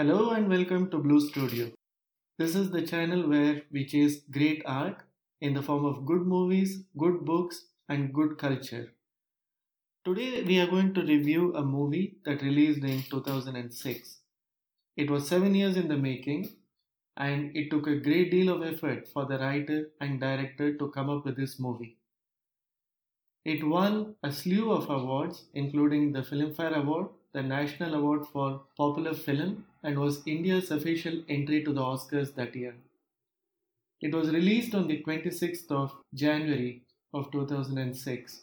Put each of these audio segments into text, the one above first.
Hello and welcome to Blue Studio. This is the channel where we chase great art in the form of good movies, good books, and good culture. Today we are going to review a movie that released in 2006. It was seven years in the making, and it took a great deal of effort for the writer and director to come up with this movie. It won a slew of awards, including the Filmfare Award, the National Award for Popular Film, and was India's official entry to the Oscars that year. It was released on the 26th of January of 2006.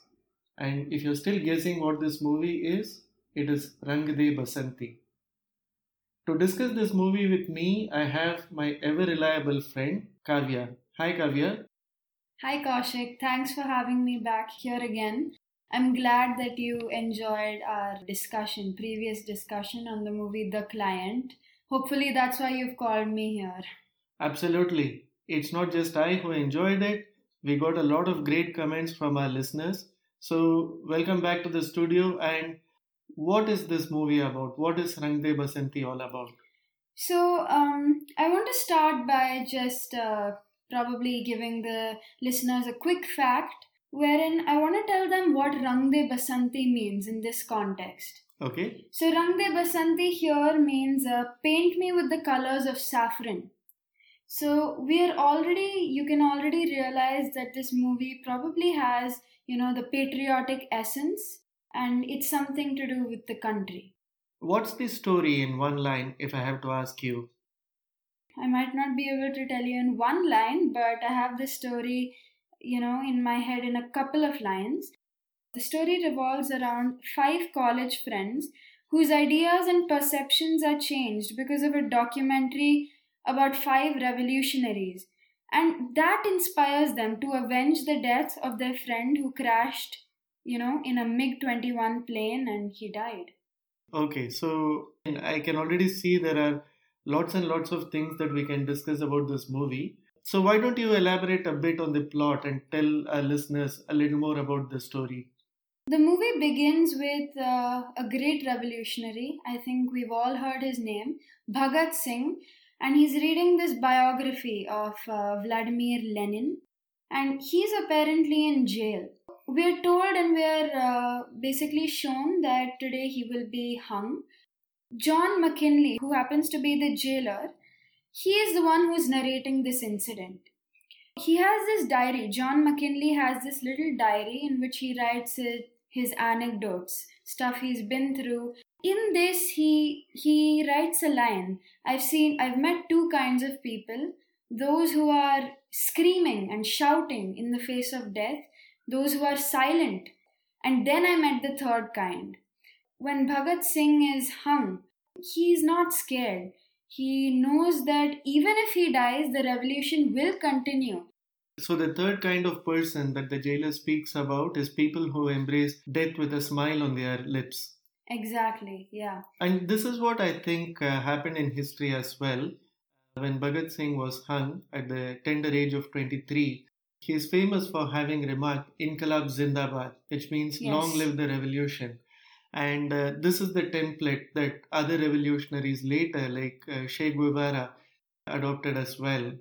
And if you're still guessing what this movie is, it is Rang De Basanti. To discuss this movie with me, I have my ever reliable friend Kavya. Hi Kavya. Hi Kaushik, thanks for having me back here again. I'm glad that you enjoyed our discussion, previous discussion on the movie The Client. Hopefully, that's why you've called me here. Absolutely. It's not just I who enjoyed it, we got a lot of great comments from our listeners. So, welcome back to the studio. And what is this movie about? What is Rang De Basanti all about? So, um, I want to start by just uh, probably giving the listeners a quick fact wherein I want to tell them what Rang De Basanti means in this context. Okay. So, Rang De Basanti here means uh, paint me with the colors of saffron. So, we are already, you can already realize that this movie probably has, you know, the patriotic essence and it's something to do with the country. What's the story in one line, if I have to ask you? I might not be able to tell you in one line, but I have the story, you know, in my head in a couple of lines. The story revolves around five college friends whose ideas and perceptions are changed because of a documentary about five revolutionaries. And that inspires them to avenge the death of their friend who crashed, you know, in a MiG 21 plane and he died. Okay, so I can already see there are lots and lots of things that we can discuss about this movie. So, why don't you elaborate a bit on the plot and tell our listeners a little more about the story? The movie begins with uh, a great revolutionary. I think we've all heard his name, Bhagat Singh, and he's reading this biography of uh, Vladimir Lenin, and he's apparently in jail. We're told and we're uh, basically shown that today he will be hung John McKinley, who happens to be the jailer, he is the one who's narrating this incident. He has this diary. John McKinley has this little diary in which he writes his anecdotes, stuff he's been through. In this, he he writes a line. I've seen, I've met two kinds of people: those who are screaming and shouting in the face of death, those who are silent, and then I met the third kind when Bhagat Singh is hung, he is not scared. He knows that even if he dies, the revolution will continue. So, the third kind of person that the jailer speaks about is people who embrace death with a smile on their lips. Exactly, yeah. And this is what I think uh, happened in history as well. When Bhagat Singh was hung at the tender age of 23, he is famous for having remarked Inqilab Zindabad, which means yes. long live the revolution. And uh, this is the template that other revolutionaries later, like uh, Che Guevara, adopted as well.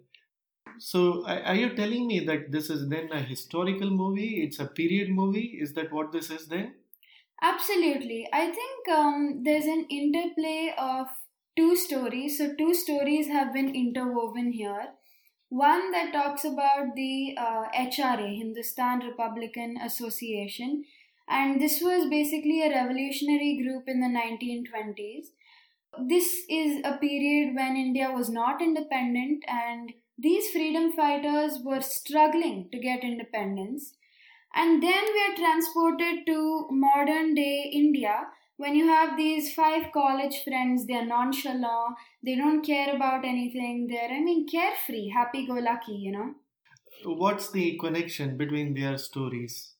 So, are you telling me that this is then a historical movie? It's a period movie? Is that what this is then? Absolutely. I think um, there's an interplay of two stories. So, two stories have been interwoven here. One that talks about the uh, HRA, Hindustan Republican Association, and this was basically a revolutionary group in the 1920s. This is a period when India was not independent, and these freedom fighters were struggling to get independence. And then we are transported to modern day India when you have these five college friends, they're nonchalant, they don't care about anything, they're, I mean, carefree, happy go lucky, you know. What's the connection between their stories?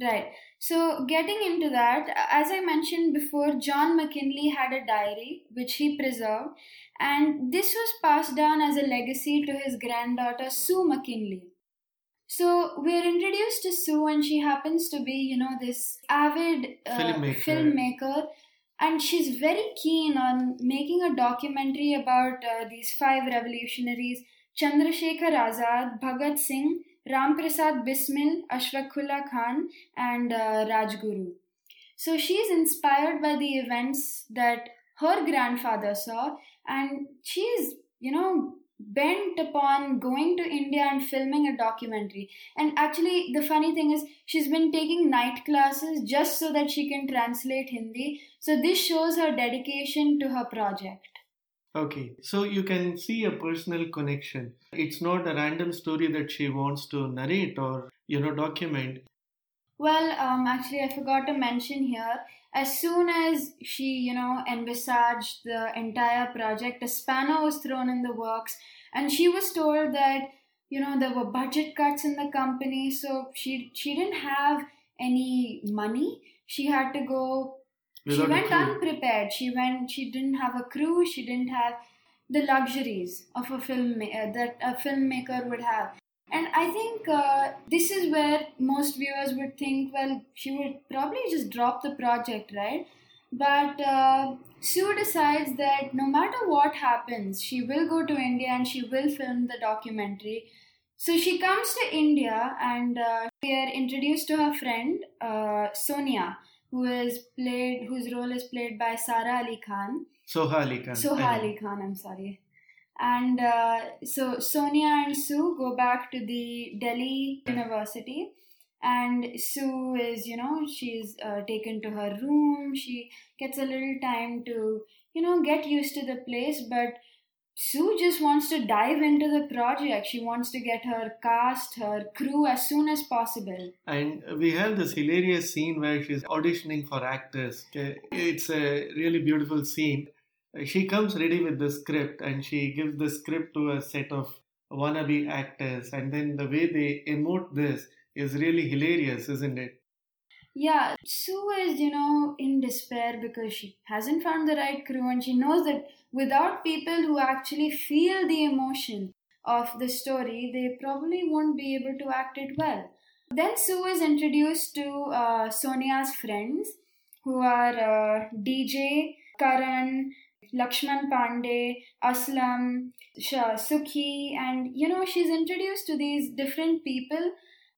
Right. So, getting into that, as I mentioned before, John McKinley had a diary which he preserved, and this was passed down as a legacy to his granddaughter Sue McKinley. So, we're introduced to Sue, and she happens to be, you know, this avid uh, filmmaker. filmmaker and she's very keen on making a documentary about uh, these five revolutionaries Chandrasekhar Azad, Bhagat Singh, Ramprasad Bismil, Ashfaqullah Khan, and uh, Rajguru. So she's inspired by the events that her grandfather saw, and she's, you know, bent upon going to India and filming a documentary. And actually, the funny thing is, she's been taking night classes just so that she can translate Hindi. So, this shows her dedication to her project. Okay, so you can see a personal connection. It's not a random story that she wants to narrate or, you know, document. Well, um, actually, I forgot to mention here. As soon as she, you know, envisaged the entire project, a spanner was thrown in the works, and she was told that, you know, there were budget cuts in the company, so she she didn't have any money. She had to go she went unprepared. She went. She didn't have a crew. She didn't have the luxuries of a film uh, that a filmmaker would have. And I think uh, this is where most viewers would think, well, she would probably just drop the project, right? But uh, Sue decides that no matter what happens, she will go to India and she will film the documentary. So she comes to India and uh, we are introduced to her friend uh, Sonia, who is played, whose role is played by Sara Ali Khan. Soha Ali Khan. Soha Ali Khan, I'm sorry. And uh, so Sonia and Sue go back to the Delhi University, and Sue is, you know, she's uh, taken to her room. She gets a little time to, you know, get used to the place, but Sue just wants to dive into the project. She wants to get her cast, her crew as soon as possible. And we have this hilarious scene where she's auditioning for actors. It's a really beautiful scene. She comes ready with the script and she gives the script to a set of wannabe actors. And then the way they emote this is really hilarious, isn't it? Yeah, Sue is, you know, in despair because she hasn't found the right crew and she knows that without people who actually feel the emotion of the story, they probably won't be able to act it well. Then Sue is introduced to uh, Sonia's friends who are uh, DJ, Karan, Lakshman Pandey, Aslam, Shah, Sukhi, and you know, she's introduced to these different people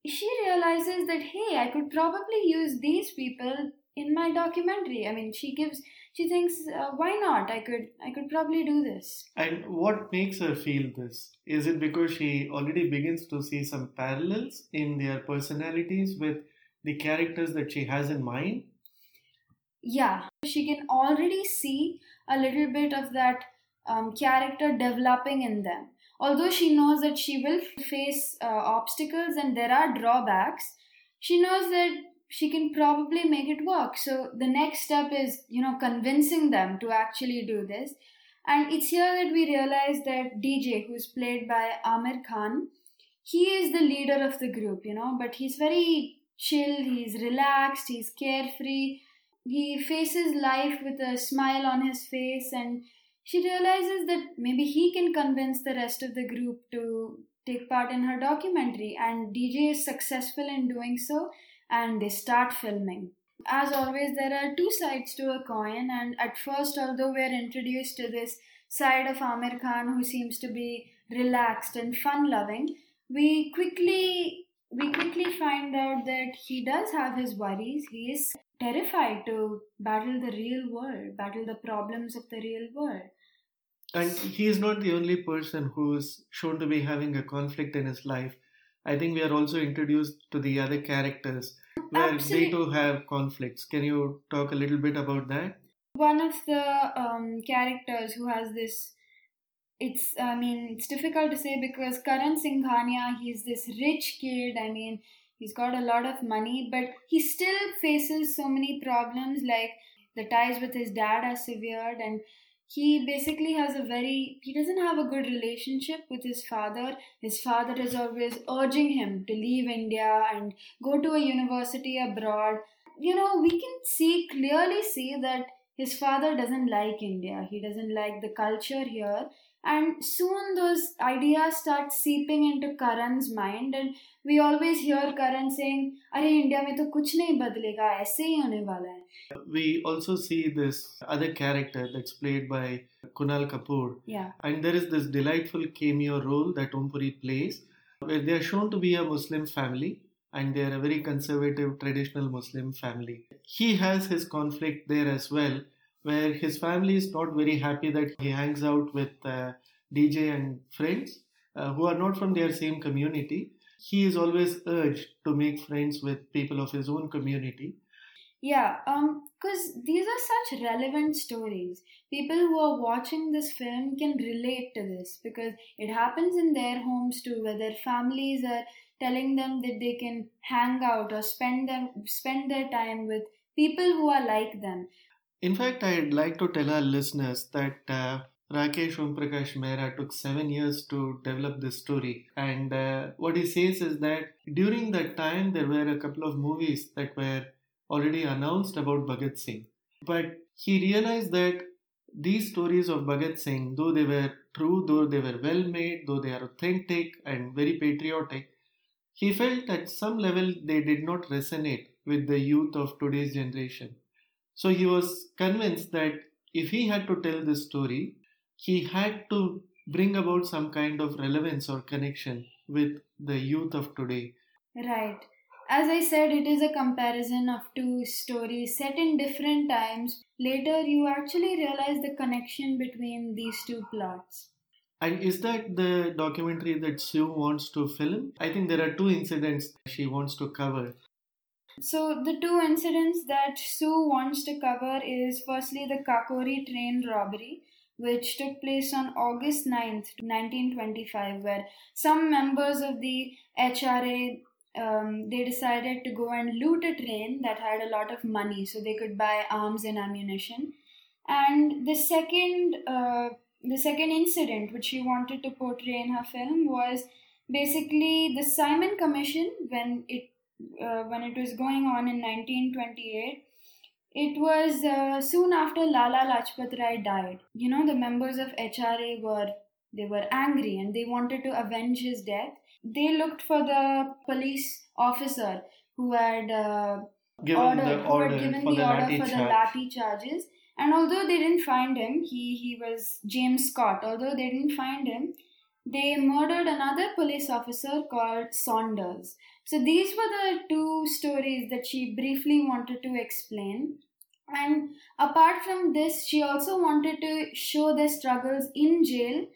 she realizes that hey i could probably use these people in my documentary. I mean she gives she thinks uh, why not? I could i could probably do this. And what makes her feel this? Is it because she already begins to see some parallels in their personalities with the characters that she has in mind? yeah. She can already see a little bit of that um, character developing in them although she knows that she will face uh, obstacles and there are drawbacks she knows that she can probably make it work. So the next step is you know convincing them to actually do this. And it's here that we realize that dj who's played by Aamir Khan he is the leader of the group you know but he's very chill he's relaxed he's carefree. He faces life with a smile on his face and she realizes that maybe he can convince the rest of the group to take part in her documentary and dj is successful in doing so and they start filming. As always there are two sides to a coin and at first although we're introduced to this side of Aamir Khan who seems to be relaxed and fun loving we quickly we quickly find out that he does have his worries. He is terrified to battle the real world battle the problems of the real world And he is not the only person who's shown to be having a conflict in his life. I think we are also introduced to the other characters where they Absolutely. too have conflicts. Can you talk a little bit about that? one of the um, characters who has this it's i mean it's difficult to say because karan singhania he's this rich kid i mean he's got a lot of money but he still faces so many problems like the ties with his dad are severed and he basically has a very he doesn't have a good relationship with his father his father is always urging him to leave india and go to a university abroad you know we can see clearly see that his father doesn't like India. He doesn't like the culture here. And soon those ideas start seeping into Karan's mind, and we always hear Karan saying, "अरे India में to kuch nahi badlega, aise hi hone wala hai." We also see this other character that's played by Kunal Kapoor. Yeah. And there is this delightful cameo role that Om Puri plays, where they are shown to be a Muslim family, and they are a very conservative, traditional Muslim family. He has his conflict there as well where his family is not very happy that he hangs out with uh, DJ and friends uh, who are not from their same community. He is always urged to make friends with people of his own community. Yeah, um, because these are such relevant stories. People who are watching this film can relate to this because it happens in their homes too, where their families are telling them that they can hang out or spend them spend their time with people who are like them. In fact, I'd like to tell our listeners that uh, Rakesh Omprakash Mehra took seven years to develop this story. And uh, what he says is that during that time, there were a couple of movies that were already announced about Bhagat Singh. But he realized that these stories of Bhagat Singh, though they were true, though they were well made, though they are authentic and very patriotic, he felt at some level they did not resonate with the youth of today's generation. So he was convinced that if he had to tell this story, he had to bring about some kind of relevance or connection with the youth of today. Right. As I said, it is a comparison of two stories set in different times. Later, you actually realize the connection between these two plots. And is that the documentary that Sue wants to film? I think there are two incidents she wants to cover. So the two incidents that Sue wants to cover is firstly the Kakori train robbery, which took place on August 9th, 1925, where some members of the HRA um, they decided to go and loot a train that had a lot of money so they could buy arms and ammunition. And the second uh, the second incident which she wanted to portray in her film was basically the Simon Commission when it uh, when it was going on in 1928. It was uh, soon after Lala Lajpat Rai died. You know, the members of HRA were they were angry and they wanted to avenge his death. They looked for the police officer who had uh, Given ordered, the order given for the the order for the lathi charges. And although they didn't find him, he, he was James Scott. Although they didn't find him, they murdered another police officer called Saunders. So these were the two stories that she briefly wanted to explain. And apart from this, she also wanted to show their struggles in jail.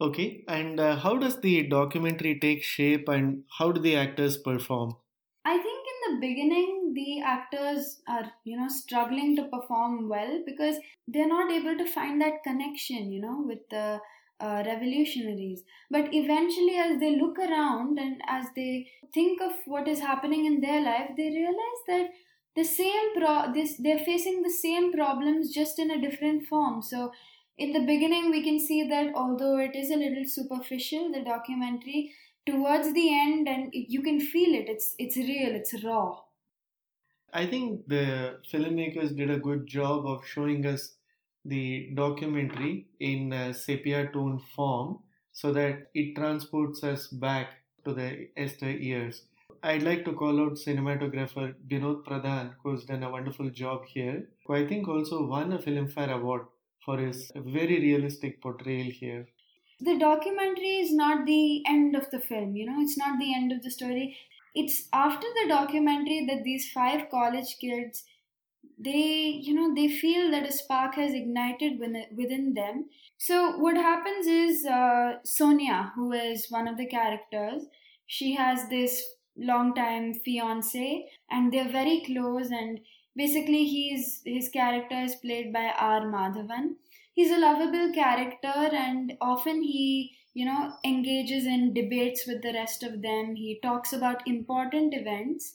Okay, and uh, how does the documentary take shape and how do the actors perform? I think in the beginning, the actors are, you know, struggling to perform well because they're not able to find that connection, you know, with the uh, revolutionaries. But eventually, as they look around and as they think of what is happening in their life, they realize that the same pro this they're facing the same problems just in a different form. So in the beginning, we can see that although it is a little superficial, the documentary towards the end, and you can feel it. It's it's real. It's raw. I think the filmmakers did a good job of showing us the documentary in a sepia tone form so that it transports us back to the Esther years. I'd like to call out cinematographer Binod Pradhan, who's done a wonderful job here, who I think also won a Filmfare Award for his very realistic portrayal here. The documentary is not the end of the film, you know, it's not the end of the story. It's after the documentary that these five college kids they you know they feel that a spark has ignited within, them. So what happens is uh, sonia who is one of the characters she has this long time fiance and they're very close and basically he's his character is played by r. Madhavan. He's a lovable character and often he you know engages in debates with the rest of them. He talks about important events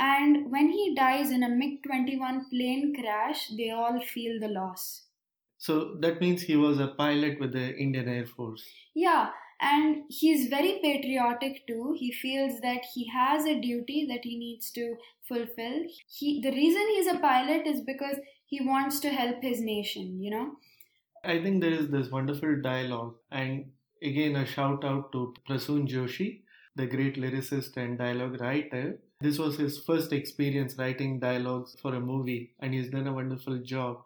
and when he dies in a MiG 21 plane crash, they all feel the loss. So that means he was a pilot with the Indian Air Force. Yeah, and he's very patriotic too. He feels that he has a duty that he needs to fulfill. He, the reason he's a pilot is because he wants to help his nation, you know. I think there is this wonderful dialogue, and again, a shout out to Prasoon Joshi, the great lyricist and dialogue writer. This was his first experience writing dialogues for a movie, and he's done a wonderful job.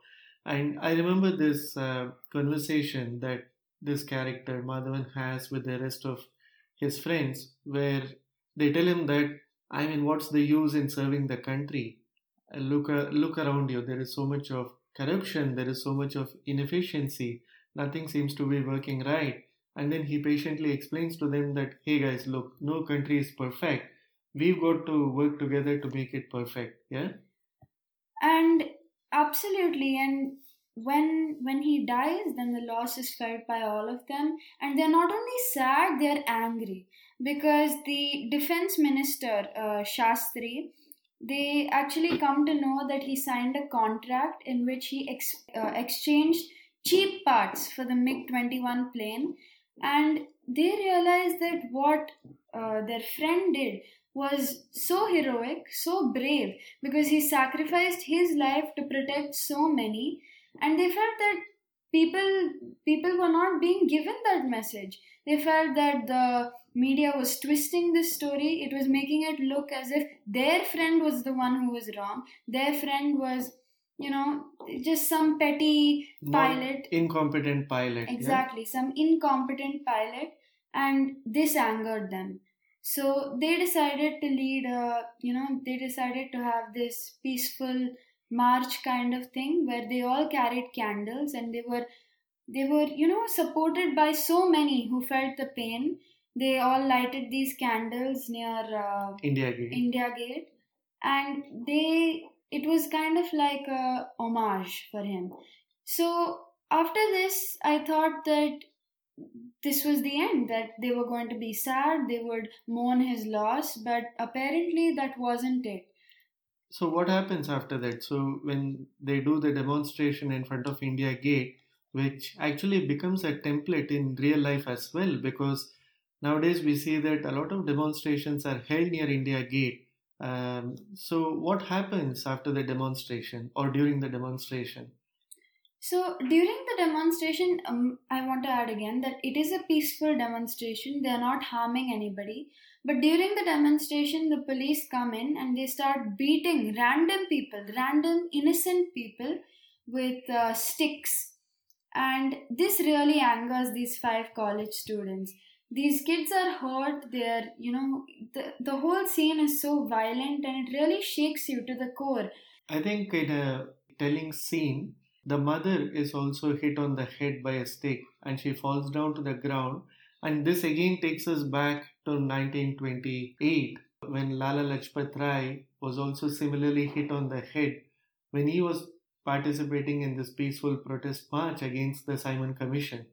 And I remember this uh, conversation that this character Madhavan has with the rest of his friends, where they tell him that, I mean, what's the use in serving the country? Uh, look, uh, look around you. There is so much of corruption. There is so much of inefficiency. Nothing seems to be working right. And then he patiently explains to them that, hey guys, look, no country is perfect. We've got to work together to make it perfect. Yeah. And absolutely. And when when he dies then the loss is felt by all of them and they're not only sad they're angry because the defense minister uh, shastri they actually come to know that he signed a contract in which he ex- uh, exchanged cheap parts for the mig 21 plane and they realize that what uh, their friend did was so heroic so brave because he sacrificed his life to protect so many and they felt that people people were not being given that message. They felt that the media was twisting this story. It was making it look as if their friend was the one who was wrong. Their friend was you know just some petty pilot. incompetent pilot exactly yeah? some incompetent pilot and this angered them so they decided to lead a you know they decided to have this peaceful march kind of thing where they all carried candles and they were they were you know supported by so many who felt the pain. They all lighted these candles near uh, india gate. India gate. And they it was kind of like a homage for him. So after this i thought that this was the end that they were going to be sad they would mourn his loss but apparently that wasn't it so what happens after that? So when they do the demonstration in front of India Gate, which actually becomes a template in real life as well, because nowadays we see that a lot of demonstrations are held near India Gate. Um, so what happens after the demonstration or during the demonstration? So during the demonstration, um, I want to add again that it is a peaceful demonstration. They are not harming anybody. But during the demonstration, the police come in and they start beating random people, random innocent people with uh, sticks. And this really angers these five college students. These kids are hurt, they're, you know, the, the whole scene is so violent and it really shakes you to the core. I think in a telling scene, the mother is also hit on the head by a stick and she falls down to the ground. And this again takes us back to 1928 when Lala Lajpat Rai was also similarly hit on the head when he was participating in this peaceful protest march against the Simon Commission.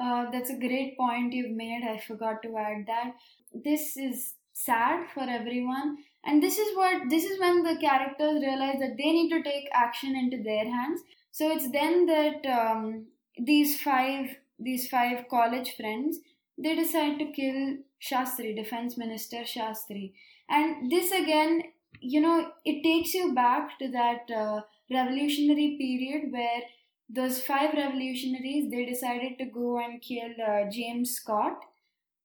Uh, that's a great point you've made. I forgot to add that. This is sad for everyone, and this is what this is when the characters realize that they need to take action into their hands. So it's then that um, these five these five college friends they decide to kill Shastri, Defense Minister Shastri. And this again, you know, it takes you back to that uh, revolutionary period where those five revolutionaries they decided to go and kill uh, James Scott.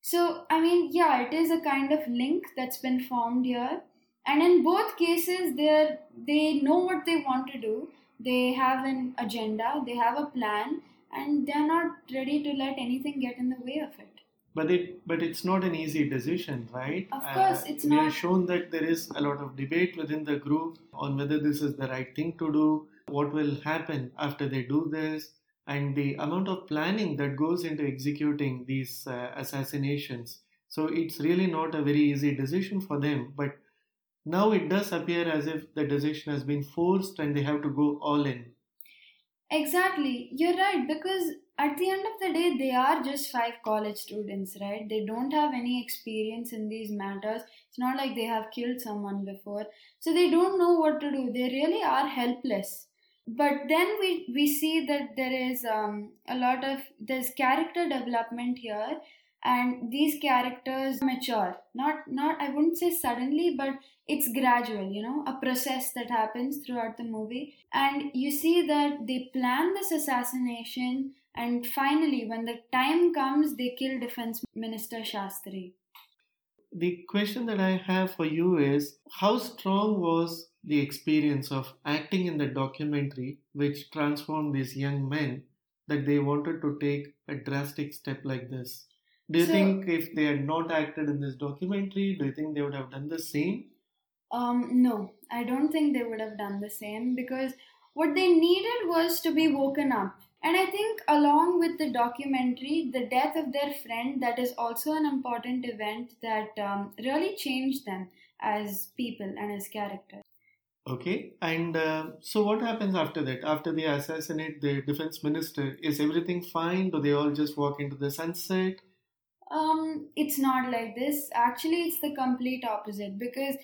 So, I mean, yeah, it is a kind of link that's been formed here. And in both cases, they they know what they want to do. They have an agenda, they have a plan, and they're not ready to let anything get in the way of it. But it but it's not an easy decision right? Of course uh, it's we not are shown that there is a lot of debate within the group on whether this is the right thing to do what will happen after they do this and the amount of planning that goes into executing these uh, assassinations. So it's really not a very easy decision for them but now it does appear as if the decision has been forced and they have to go all in exactly you're right because at the end of the day, they are just five college students, right? They don't have any experience in these matters. It's not like they have killed someone before. So they don't know what to do. They really are helpless. But then we, we see that there is um, a lot of, there's character development here and these characters mature. Not not i wouldn't say suddenly but it's gradual you know a process that happens throughout the movie. And you see that they plan this assassination and finally when the time comes they kill defense minister shastri. The question that i have for you is how strong was the experience of acting in the documentary which transformed these young men that they wanted to take a drastic step like this do you So- think if they had not acted in this documentary, do you think they would have done the same? Um, no, I don't think they would have done the same because what they needed was to be woken up. And I think, along with the documentary, the death of their friend, that is also an important event that um, really changed them as people and as characters. Okay, and uh, so what happens after that? After they assassinate the defense minister, is everything fine? Do they all just walk into the sunset? Um, it's not like this. Actually, it's the complete opposite because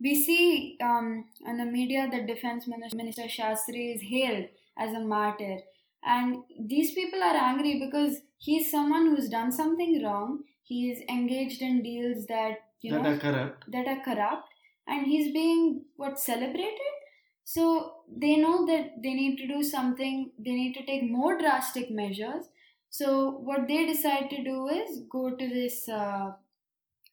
we see um, in the media that Defense Minister, Shastri is hailed as a martyr, and these people are angry because he's someone who's done something wrong. He is engaged in deals that you that know are corrupt. that are corrupt, and he's being what celebrated. So they know that they need to do something. They need to take more drastic measures. So what they decide to do is go to this uh,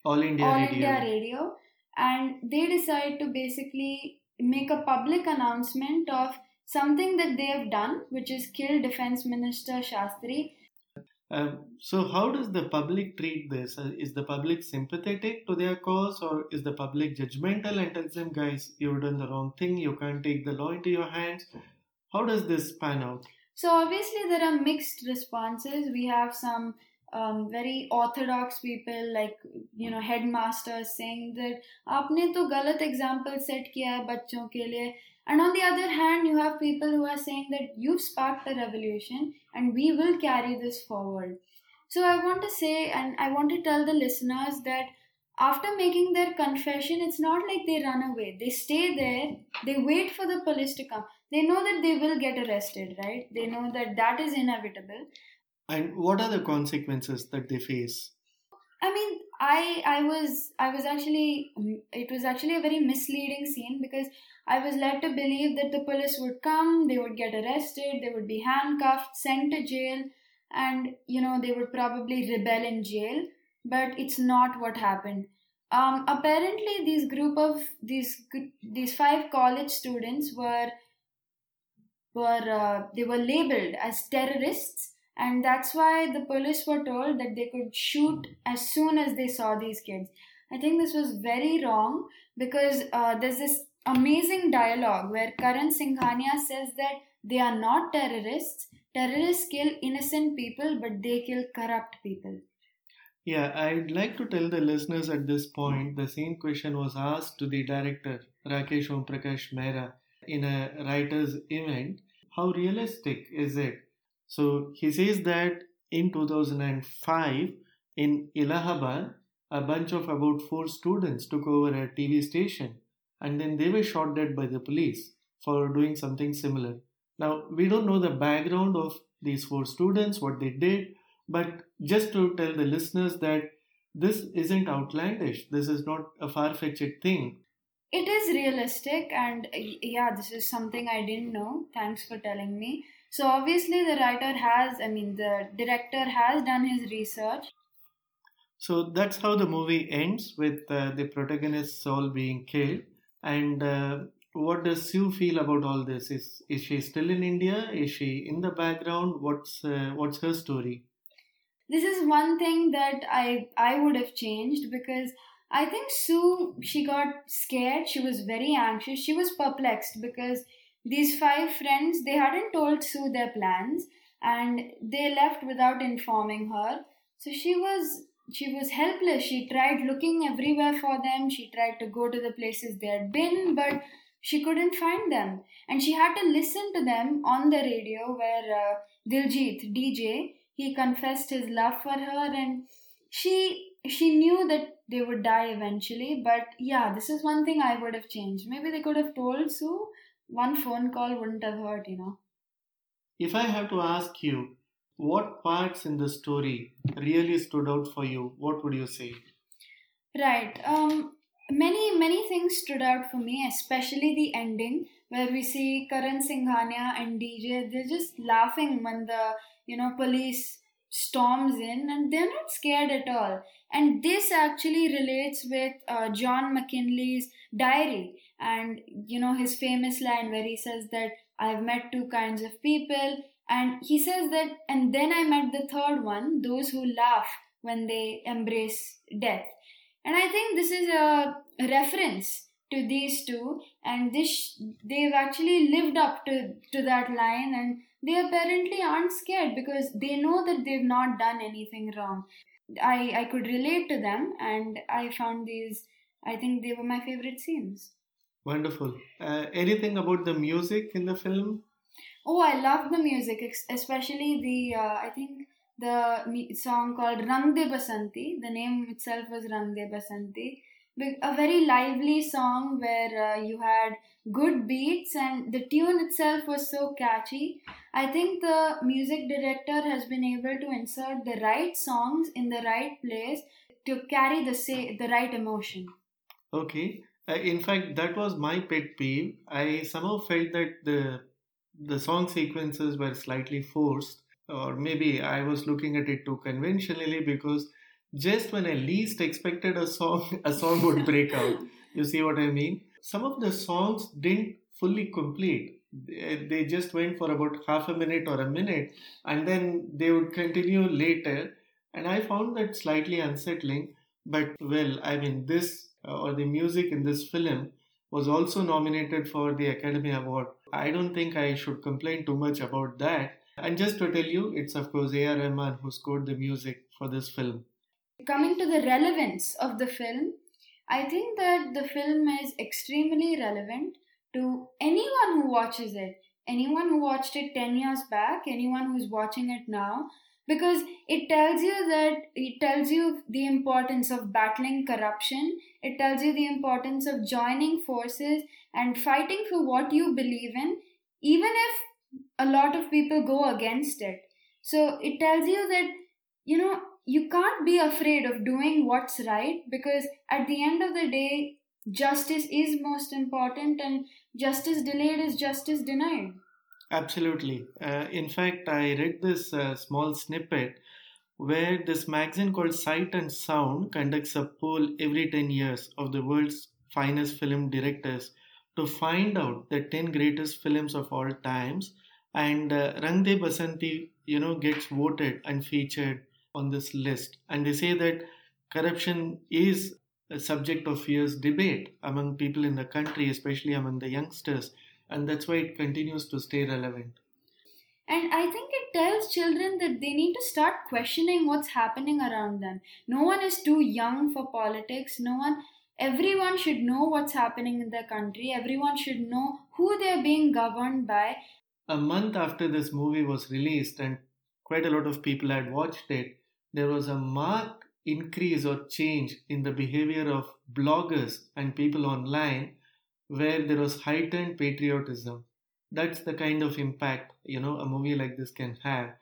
All India All Radio. India Radio, and they decide to basically make a public announcement of something that they have done, which is kill Defense Minister Shastri. Um, so, how does the public treat this? Uh, is the public sympathetic to their cause, or is the public judgmental and tells them, guys, you've done the wrong thing, you can't take the law into your hands? How does this pan out? So obviously there are mixed responses. We have some um, very orthodox people like you know headmasters saying that आपने तो गलत example set किया है बच्चों के लिए and on the other hand you have people who are saying that you've sparked a revolution and we will carry this forward. So I want to say and I want to tell the listeners that after making their confession it's not like they run away. They stay there. They wait for the police to come they know that they will get arrested right? They know that that is inevitable. And what are the consequences that they face? i mean i i was i was actually it was actually a very misleading scene because i was led to believe that the police would come they would get arrested they would be handcuffed sent to jail and you know they would probably rebel in jail. But it's not what happened. Um, apparently these group of these these five college students were were uh, they were labeled as terrorists and that's why the police were told that they could shoot as soon as they saw these kids. I think this was very wrong because uh, there's this amazing dialogue where karan singhania says that they are not terrorists. Terrorists kill innocent people but they kill corrupt people. Yeah, I'd like to tell the listeners at this point the same question was asked to the director Rakesh Om Prakash Mehra in a writer's event. How realistic is it? So he says that in 2005 in Allahabad, a bunch of about four students took over a TV station and then they were shot dead by the police for doing something similar. Now, we don't know the background of these four students, what they did, but just to tell the listeners that this isn't outlandish, this is not a far fetched thing. It is realistic and uh, yeah this is something i didn't know thanks for telling me so obviously the writer has i mean the director has done his research So that's how the movie ends with uh, the protagonists all being killed. And uh, what does Sue feel about all this? Is is she still in India? Is she in the background? What's uh, what's her story? this is one thing that i i would have changed because i think sue she got scared. She was very anxious. She was perplexed because these five friends they hadn't told sue their plans and they left without informing her. So she was she was helpless. She tried looking everywhere for them. She tried to go to the places they had been but she couldn't find them. And she had to listen to them on the radio where uh, diljit dj he confessed his love for her and she she knew that they would die eventually but yeah this is one thing i would have changed maybe they could have told sue one phone call wouldn't have hurt you know If I have to ask you, what parts in the story really stood out for you? What would you say? Right. Um, many many things stood out for me, especially the ending where we see Karan Singhania and DJ. They're just laughing when the you know police storms in, and they're not scared at all. And this actually relates with uh, John mckinley's diary, and you know his famous line where he says that I've met two kinds of people, and he says that, and then I met the third one, those who laugh when they embrace death. And i think this is a reference to these two. And this they've actually lived up to to that line. And they apparently aren't scared because they know that they've not done anything wrong i i could relate to them and i found these i think they were my favorite scenes Wonderful. Uh, anything about the music in the film? oh i love the music especially the uh, i think the song called Rang De Basanti. The name itself was Rang De Basanti. A very lively song where uh, you had good beats and the tune itself was so catchy. I think the music director has been able to insert the right songs in the right place to carry the say the right emotion. Okay. Uh, in fact, that was my pet peeve. I somehow felt that the the song sequences were slightly forced, or maybe I was looking at it too conventionally because just when I least expected a song, a song would break out. You see what I mean? Some of the songs didn't fully complete. They just went for about half a minute or a minute, and then they would continue later. And I found that slightly unsettling. But well, I mean, this uh, or the music in this film was also nominated for the Academy Award. I don't think I should complain too much about that. And just to tell you, it's of course A.R. Rahman who scored the music for this film. Coming to the relevance of the film, I think that the film is extremely relevant to anyone who watches it. Anyone who watched it 10 years back, anyone who's watching it now, because it tells you that it tells you the importance of battling corruption, it tells you the importance of joining forces and fighting for what you believe in, even if a lot of people go against it. So it tells you that, you know, you can't be afraid of doing what's right because at the end of the day, justice is most important and justice delayed is justice denied. Absolutely. Uh, in fact, I read this uh, small snippet where this magazine called Sight and Sound conducts a poll every 10 years of the world's finest film directors to find out the 10 greatest films of all times. And uh, Rang De Basanti, you know, gets voted and featured on this list. And they say that corruption is a subject of fierce debate among people in the country, especially among the youngsters. And that's why it continues to stay relevant. And I think it tells children that they need to start questioning what's happening around them. No one is too young for politics. No one, everyone should know what's happening in their country. Everyone should know who they're being governed by. A month after this movie was released, and quite a lot of people had watched it, there was a marked increase or change in the behavior of bloggers and people online where there was heightened patriotism. That's the kind of impact, you know, a movie like this can have.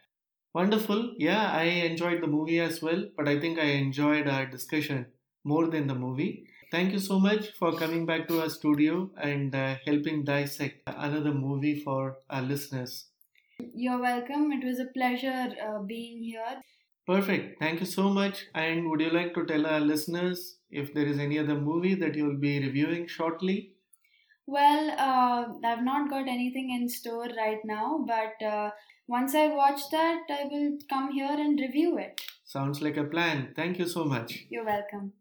Wonderful. Yeah, I enjoyed the movie as well, but I think I enjoyed our discussion more than the movie. Thank you so much for coming back to our studio and uh, helping dissect another movie for our listeners. You're welcome. It was a pleasure uh, being here. Perfect. Thank you so much. And would you like to tell our listeners if there is any other movie that you will be reviewing shortly? Well, uh, I've not got anything in store right now, but uh, once I watch that, I will come here and review it. Sounds like a plan. Thank you so much. You're welcome.